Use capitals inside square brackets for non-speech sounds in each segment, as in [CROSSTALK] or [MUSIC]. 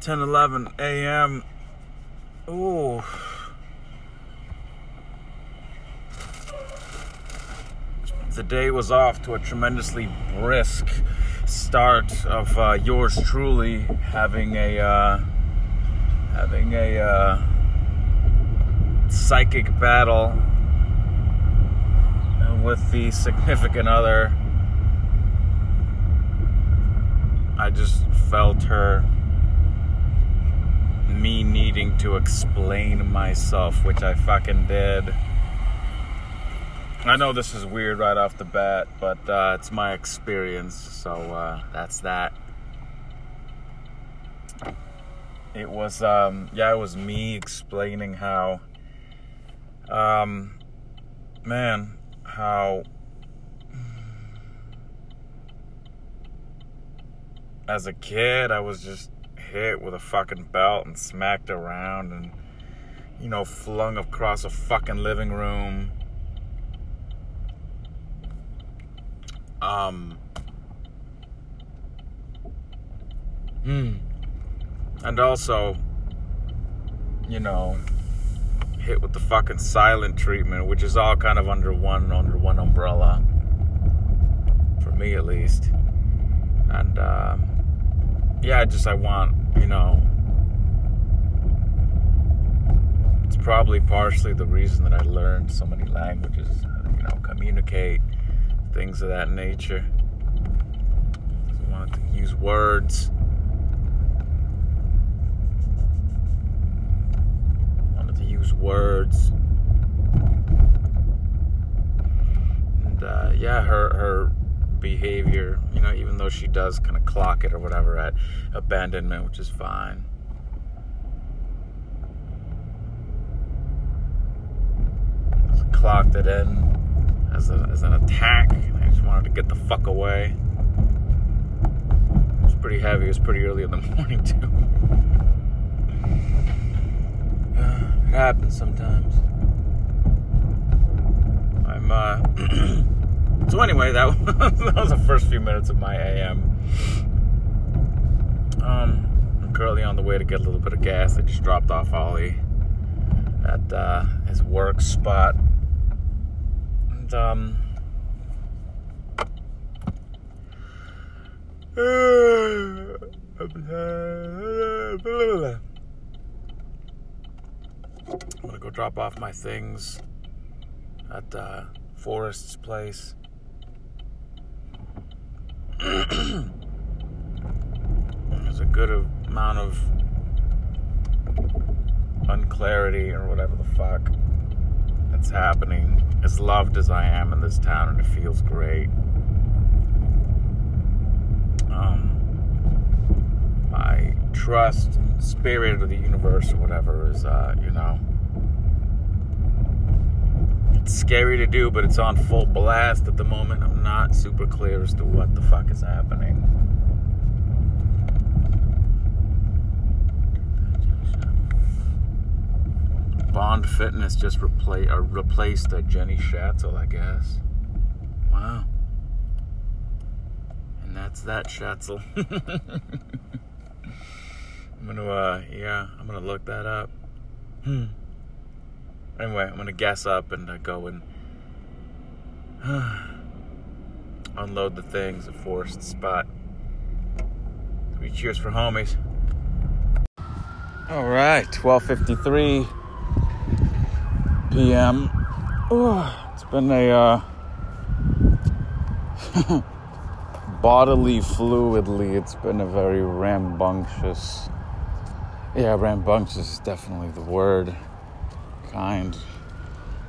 10 11 a.m. Ooh. The day was off to a tremendously brisk start of uh, yours truly having a uh, having a uh, psychic battle with the significant other. I just felt her me needing to explain myself, which I fucking did. I know this is weird right off the bat, but uh, it's my experience, so uh, that's that. It was, um, yeah, it was me explaining how, um, man, how as a kid I was just hit with a fucking belt and smacked around and you know flung across a fucking living room. Um hmm. And also you know hit with the fucking silent treatment which is all kind of under one under one umbrella for me at least. And um yeah, I just I want, you know, it's probably partially the reason that I learned so many languages, you know, communicate, things of that nature. I wanted to use words. wanted to use words. And uh, yeah, her her behavior, you know, even though she does kind of clock it or whatever at abandonment, which is fine. Clocked it in as, a, as an attack. I just wanted to get the fuck away. It was pretty heavy. It was pretty early in the [LAUGHS] morning, too. [SIGHS] it happens sometimes. I'm, uh, [CLEARS THROAT] So anyway, that was, [LAUGHS] that was the first few minutes of my AM. Um, I'm currently on the way to get a little bit of gas. I just dropped off Ollie at uh, his work spot, and um. [SIGHS] I'm gonna go drop off my things at uh, Forrest's place. There's a good amount of unclarity or whatever the fuck that's happening. As loved as I am in this town, and it feels great. Um, my trust, spirit of the universe, or whatever, is, uh, you know, it's scary to do, but it's on full blast at the moment. I'm not super clear as to what the fuck is happening. Bond Fitness just repla- uh, replaced a Jenny Schatzel, I guess. Wow. And that's that Schatzel. [LAUGHS] I'm gonna, uh, yeah, I'm gonna look that up. Hmm. Anyway, I'm gonna gas up and uh, go and [SIGHS] unload the things at Forrest Spot. Three cheers for homies. All right, 12:53 p.m. It's been a uh, [LAUGHS] bodily fluidly. It's been a very rambunctious. Yeah, rambunctious is definitely the word kind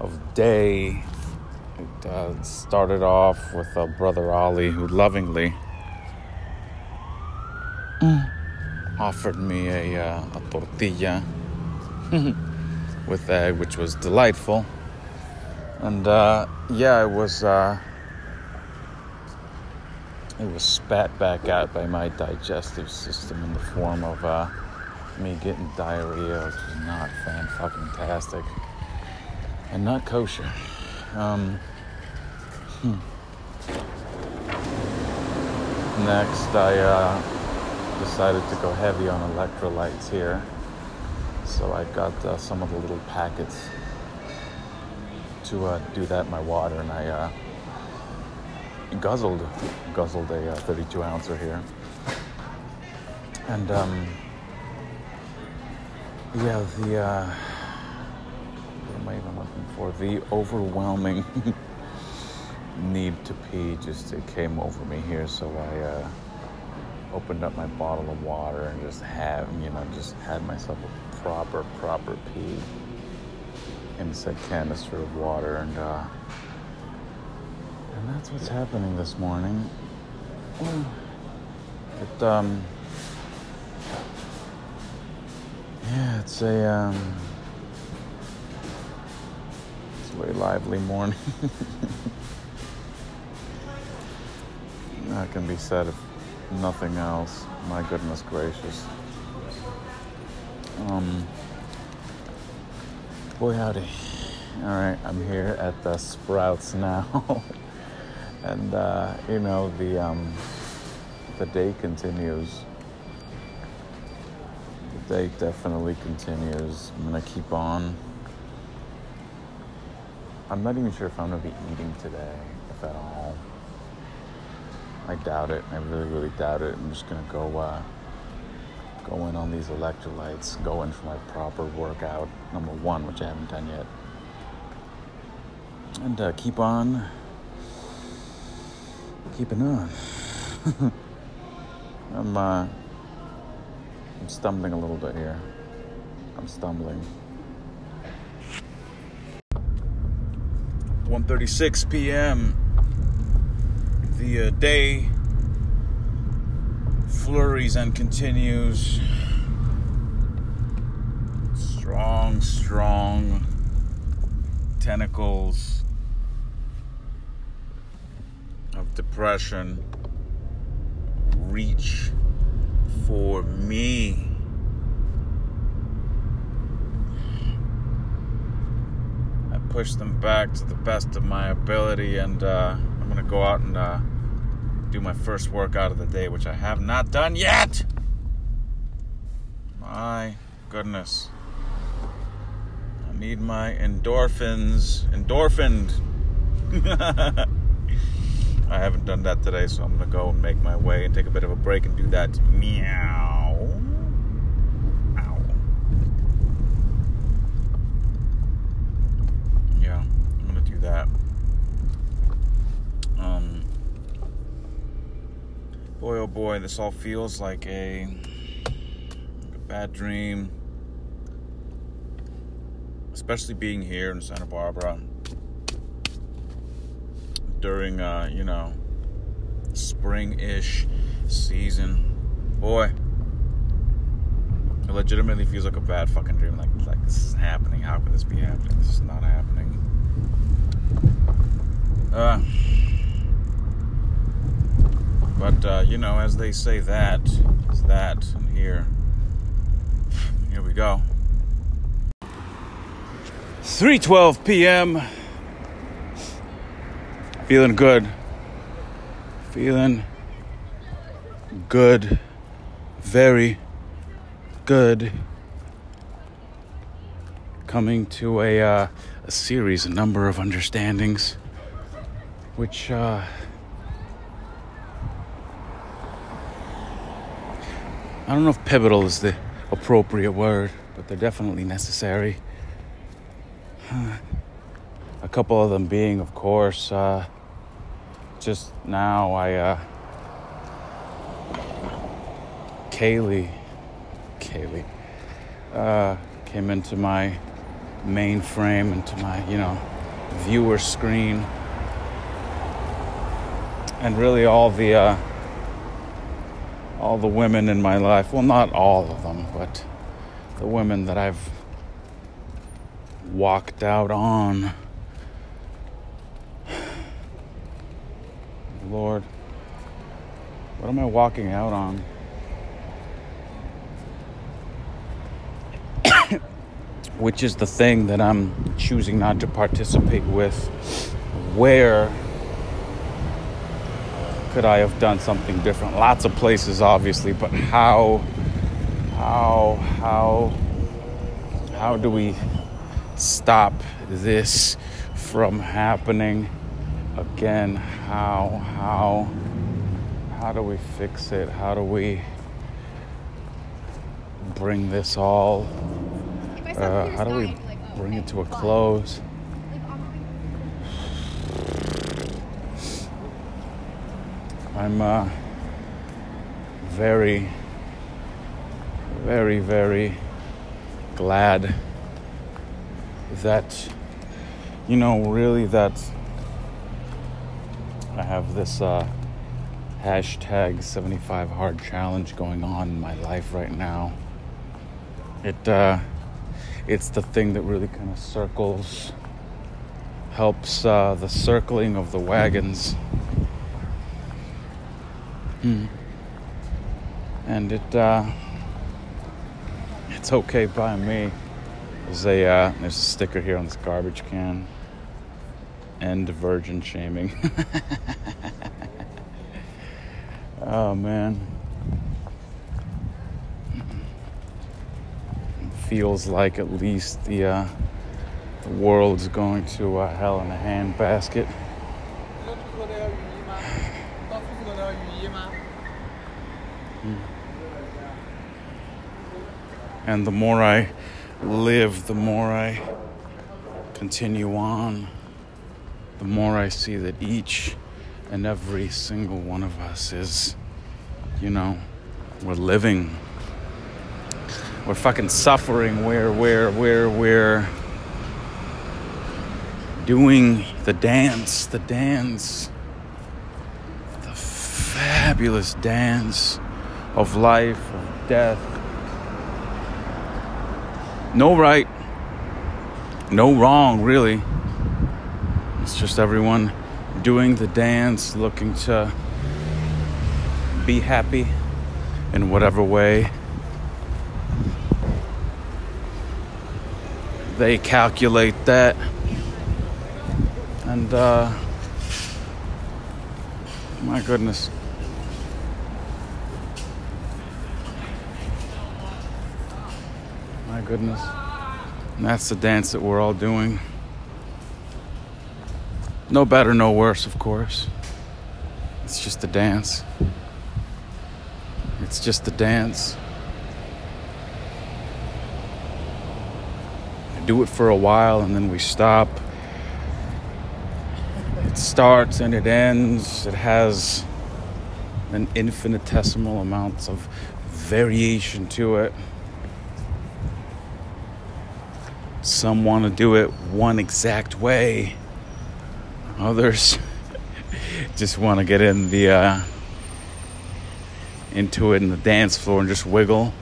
of day. It uh, started off with uh, Brother Ollie, who lovingly offered me a, uh, a tortilla with egg, which was delightful. And uh, yeah, it was uh, it was spat back out by my digestive system in the form of uh, me getting diarrhea, which is not fan fucking tastic and not kosher. Um, hmm. Next, I uh, decided to go heavy on electrolytes here. So I got uh, some of the little packets to uh, do that in my water, and I uh, guzzled guzzled a uh, 32 ouncer here, and um, yeah, the uh, what am I even looking for? The overwhelming [LAUGHS] need to pee just it came over me here, so I uh, opened up my bottle of water and just have you know just had myself a proper proper pee in said canister of water and uh, and that's what's happening this morning. [SIGHS] It um yeah, it's a um it's a very lively morning. [LAUGHS] that can be said if nothing else. My goodness gracious. Um boy howdy. Alright, I'm here at the Sprouts now. [LAUGHS] and uh, you know the um, the day continues. Definitely continues. I'm gonna keep on. I'm not even sure if I'm gonna be eating today, if at all. I doubt it. I really, really doubt it. I'm just gonna go uh, go in on these electrolytes, go in for my proper workout, number one, which I haven't done yet, and uh, keep on keeping on. [LAUGHS] I'm uh, I'm stumbling a little bit here. I'm stumbling. 1:36 p.m. The uh, day flurries and continues. Strong, strong tentacles of depression reach for me. I push them back to the best of my ability, and uh, I'm gonna go out and uh, do my first workout of the day, which I have not done yet. My goodness. I need my endorphins. Endorphined. [LAUGHS] I haven't done that today, so I'm gonna go and make my way and take a bit of a break and do that. Meow. Ow. Yeah, I'm gonna do that. Um. Boy, oh boy, this all feels like a, like a bad dream. Especially being here in Santa Barbara during, uh, you know, spring-ish season. Boy, it legitimately feels like a bad fucking dream. Like, like this is happening. How could this be happening? This is not happening. Uh, but uh, you know, as they say, that is that, and here, here we go. 3:12 p.m. Feeling good. Feeling good. Very good. Coming to a, uh, a series, a number of understandings, which uh, I don't know if pivotal is the appropriate word, but they're definitely necessary. [SIGHS] A couple of them being, of course, uh, just now I uh Kaylee Kaylee uh came into my mainframe into my, you know, viewer screen. And really all the uh all the women in my life, well not all of them, but the women that I've walked out on Lord. What am I walking out on? [COUGHS] Which is the thing that I'm choosing not to participate with? Where could I have done something different? Lots of places, obviously, but how, how, how, how do we stop this from happening again? How, how, how do we fix it? How do we bring this all? Uh, how do we bring it to a close? I'm uh, very, very, very glad that, you know, really that have this uh, hashtag 75 hard challenge going on in my life right now. It, uh, it's the thing that really kind of circles, helps uh, the circling of the wagons Mm. And it uh, it's okay by me. There's a uh, there's a sticker here on this garbage can. End virgin shaming. [LAUGHS] oh man. feels like at least the uh, the world's going to uh, hell in a handbasket. And the more I live, the more I continue on, the more I see that each and every single one of us is, you know, we're living. We're fucking suffering. We're, we're, we're, we're doing the dance, the dance, the fabulous dance of life, of death, no right, no wrong, really. It's just everyone doing the dance, looking to be happy in whatever way they calculate that. And, uh, my goodness. My goodness. And that's the dance that we're all doing. No better, no worse, of course. It's just a dance. It's just a dance. We do it for a while and then we stop. It starts and it ends. It has an infinitesimal amount of variation to it. Some want to do it one exact way. Others [LAUGHS] just want to get in the uh, into it in the dance floor and just wiggle.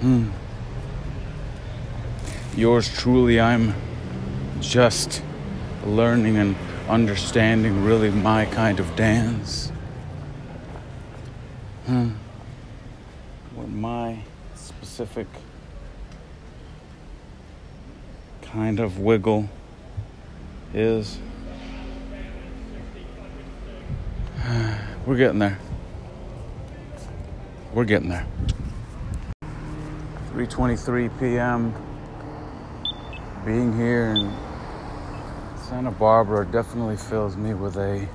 Hmm. Yours truly, I'm just learning and understanding really my kind of dance. Hmm. What my specific kind of wiggle is. [SIGHS] We're getting there. We're getting there. 3:23 p.m. Being here in Santa Barbara definitely fills me with a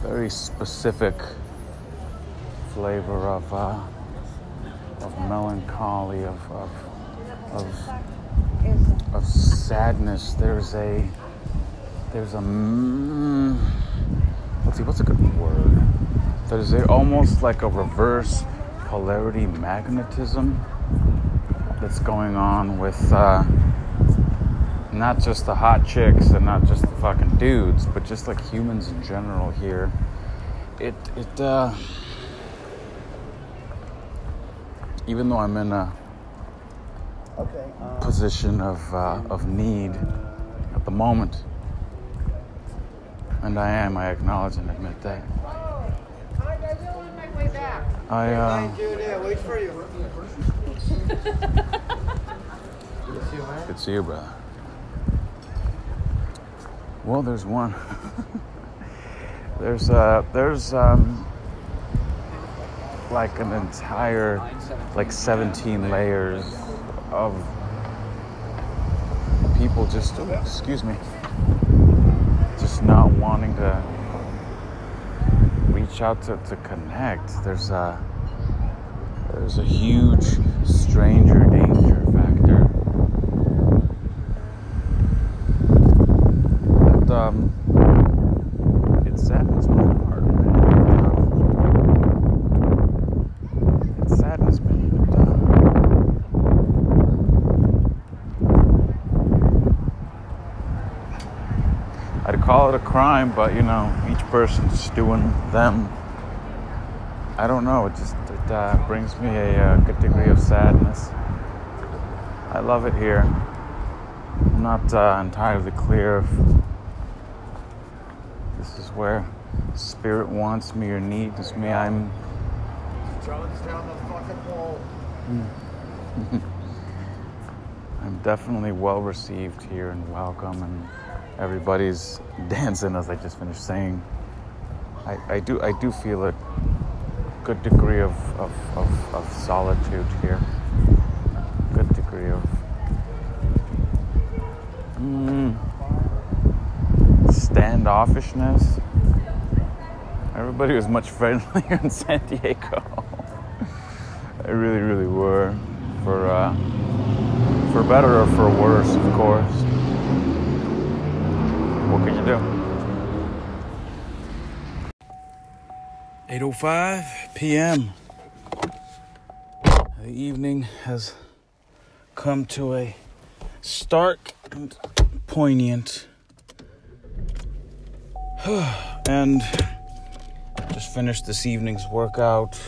very specific flavor of uh, of melancholy, of, of, of of sadness. There's a there's a mm, let's see what's a good word. There's a, almost like a reverse polarity magnetism that's going on with uh, not just the hot chicks and not just the fucking dudes, but just like humans in general here. It it uh, even though I'm in a position of, uh, of need at the moment. And I am, I acknowledge and admit that. I, uh, wait for you. [LAUGHS] Good to see you, brother. Well, there's one. [LAUGHS] there's uh there's um like an entire like 17 layers of people just oh, excuse me just not wanting to reach out to, to connect. There's a there's a huge stranger danger factor and um it saddens my heart man Um, it saddens me but, uh, I'd call it a crime, but you know, each person's doing them. I don't know. It just it uh, brings me a, uh good degree of sadness. I love it here. I'm not uh, entirely clear if this is where spirit wants me or needs me. I'm. [LAUGHS] I'm definitely well received here and welcome, and everybody's dancing as I just finished saying. I, I do I do feel a good degree of, of, of, of solitude here. Good degree of mm, standoffishness. Everybody was much friendlier [LAUGHS] in San Diego. they really, really were. For uh, for better or for worse, of course. What could you do? 8:05 p.m. The evening has come to a stark and poignant. [SIGHS] and just finished this evening's workout.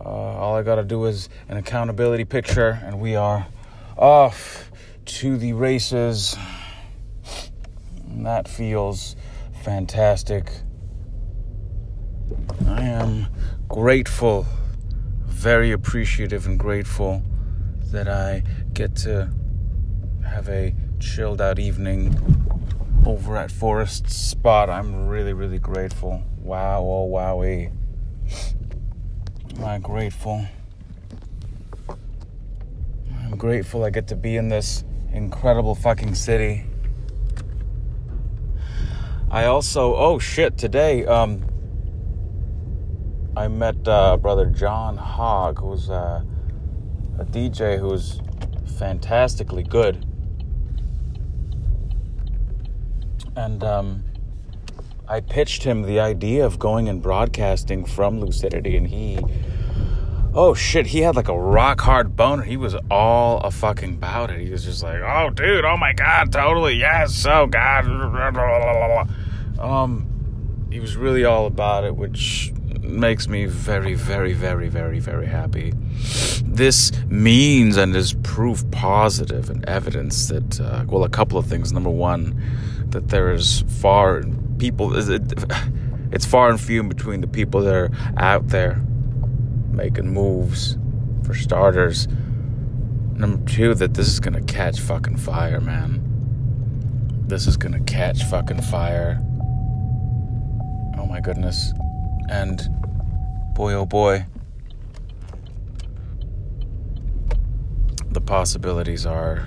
Uh, all I gotta do is an accountability picture, and we are off to the races. And that feels fantastic. I am grateful, very appreciative and grateful that I get to have a chilled out evening over at Forrest Spot. I'm really, really grateful. Wow, oh, wowie. Am I grateful? I'm grateful I get to be in this incredible fucking city. I also, oh shit, today, um, I met uh, brother John Hogg, who's uh, a DJ who's fantastically good. And um, I pitched him the idea of going and broadcasting from Lucidity, and he, oh shit, he had like a rock hard boner. He was all a fucking about it. He was just like, oh dude, oh my god, totally, yes, oh god, um, he was really all about it, which makes me very, very, very, very, very happy. This means and is proof positive and evidence that, uh, well, a couple of things. Number one, that there is far people, it's far and few in between the people that are out there making moves, for starters. Number two, that this is gonna catch fucking fire, man. This is gonna catch fucking fire. My goodness. And boy, oh boy, the possibilities are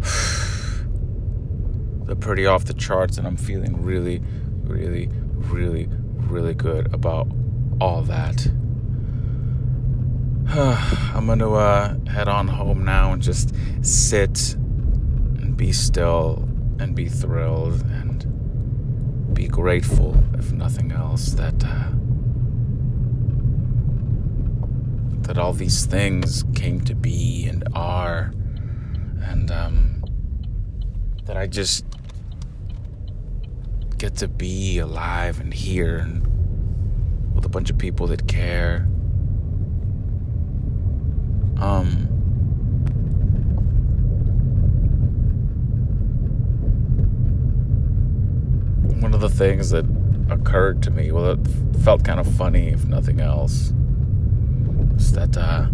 [SIGHS] they're pretty off the charts, and I'm feeling really, really, really, really good about all that. [SIGHS] I'm gonna uh, head on home now and just sit and be still and be thrilled be grateful, if nothing else, that uh, that all these things came to be and are, and um, that I just get to be alive and here and with a bunch of people that care. Um. One of the things that occurred to me, well, it felt kind of funny, if nothing else, Is that uh,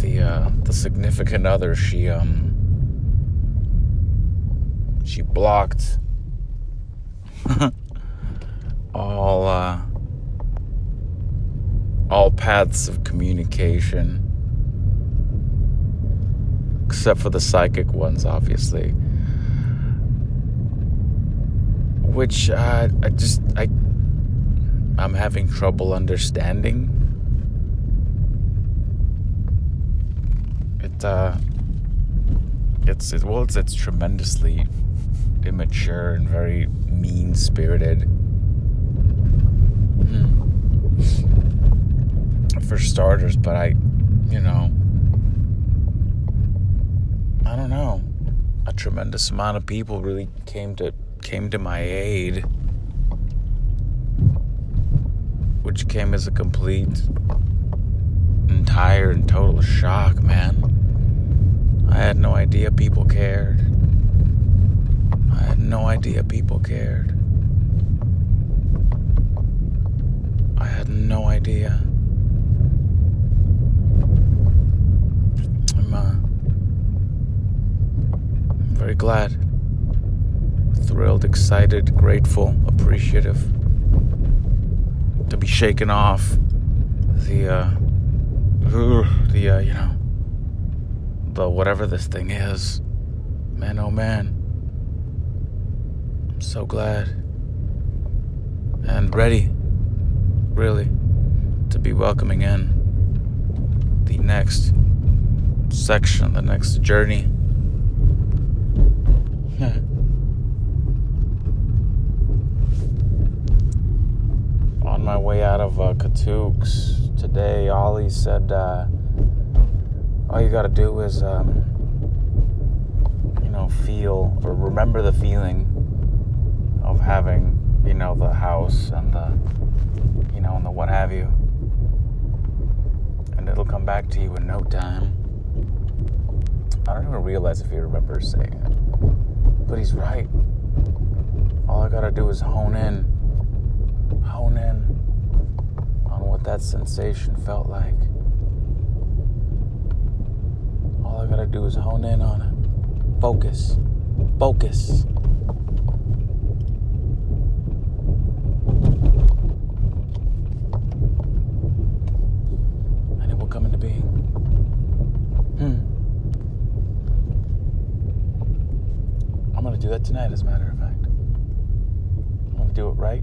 the uh, the significant other she um She blocked [LAUGHS] all uh, all paths of communication, except for the psychic ones, obviously. Which uh, I just I I'm having trouble understanding. It uh, it's it, well, it's it's tremendously immature and very mean spirited. Hmm. For starters, but I, you know, I don't know. A tremendous amount of people really came to came to my aid, which came as a complete, entire, and total shock, man. I had no idea people cared. I had no idea people cared. I had no idea. I'm, uh, very glad, thrilled, excited, grateful, appreciative to be shaken off the, uh, the, uh, you know, the whatever this thing is. Man, oh man. I'm so glad. And ready, really, to be welcoming in the next section, the next journey. [LAUGHS] On my way out of uh, Katooks today, Ollie said, uh, all you got to do is, um, you know, feel or remember the feeling of having, you know, the house and the, you know, and the what have you. And it'll come back to you in no time. I don't even realize if he remembers saying it. But he's right. All I gotta do is hone in, hone in what that sensation felt like. All I gotta do is hone in on it. Focus. Focus. And it will come into being. Hmm. I'm gonna do that tonight, as a matter of fact. I'm gonna do it right.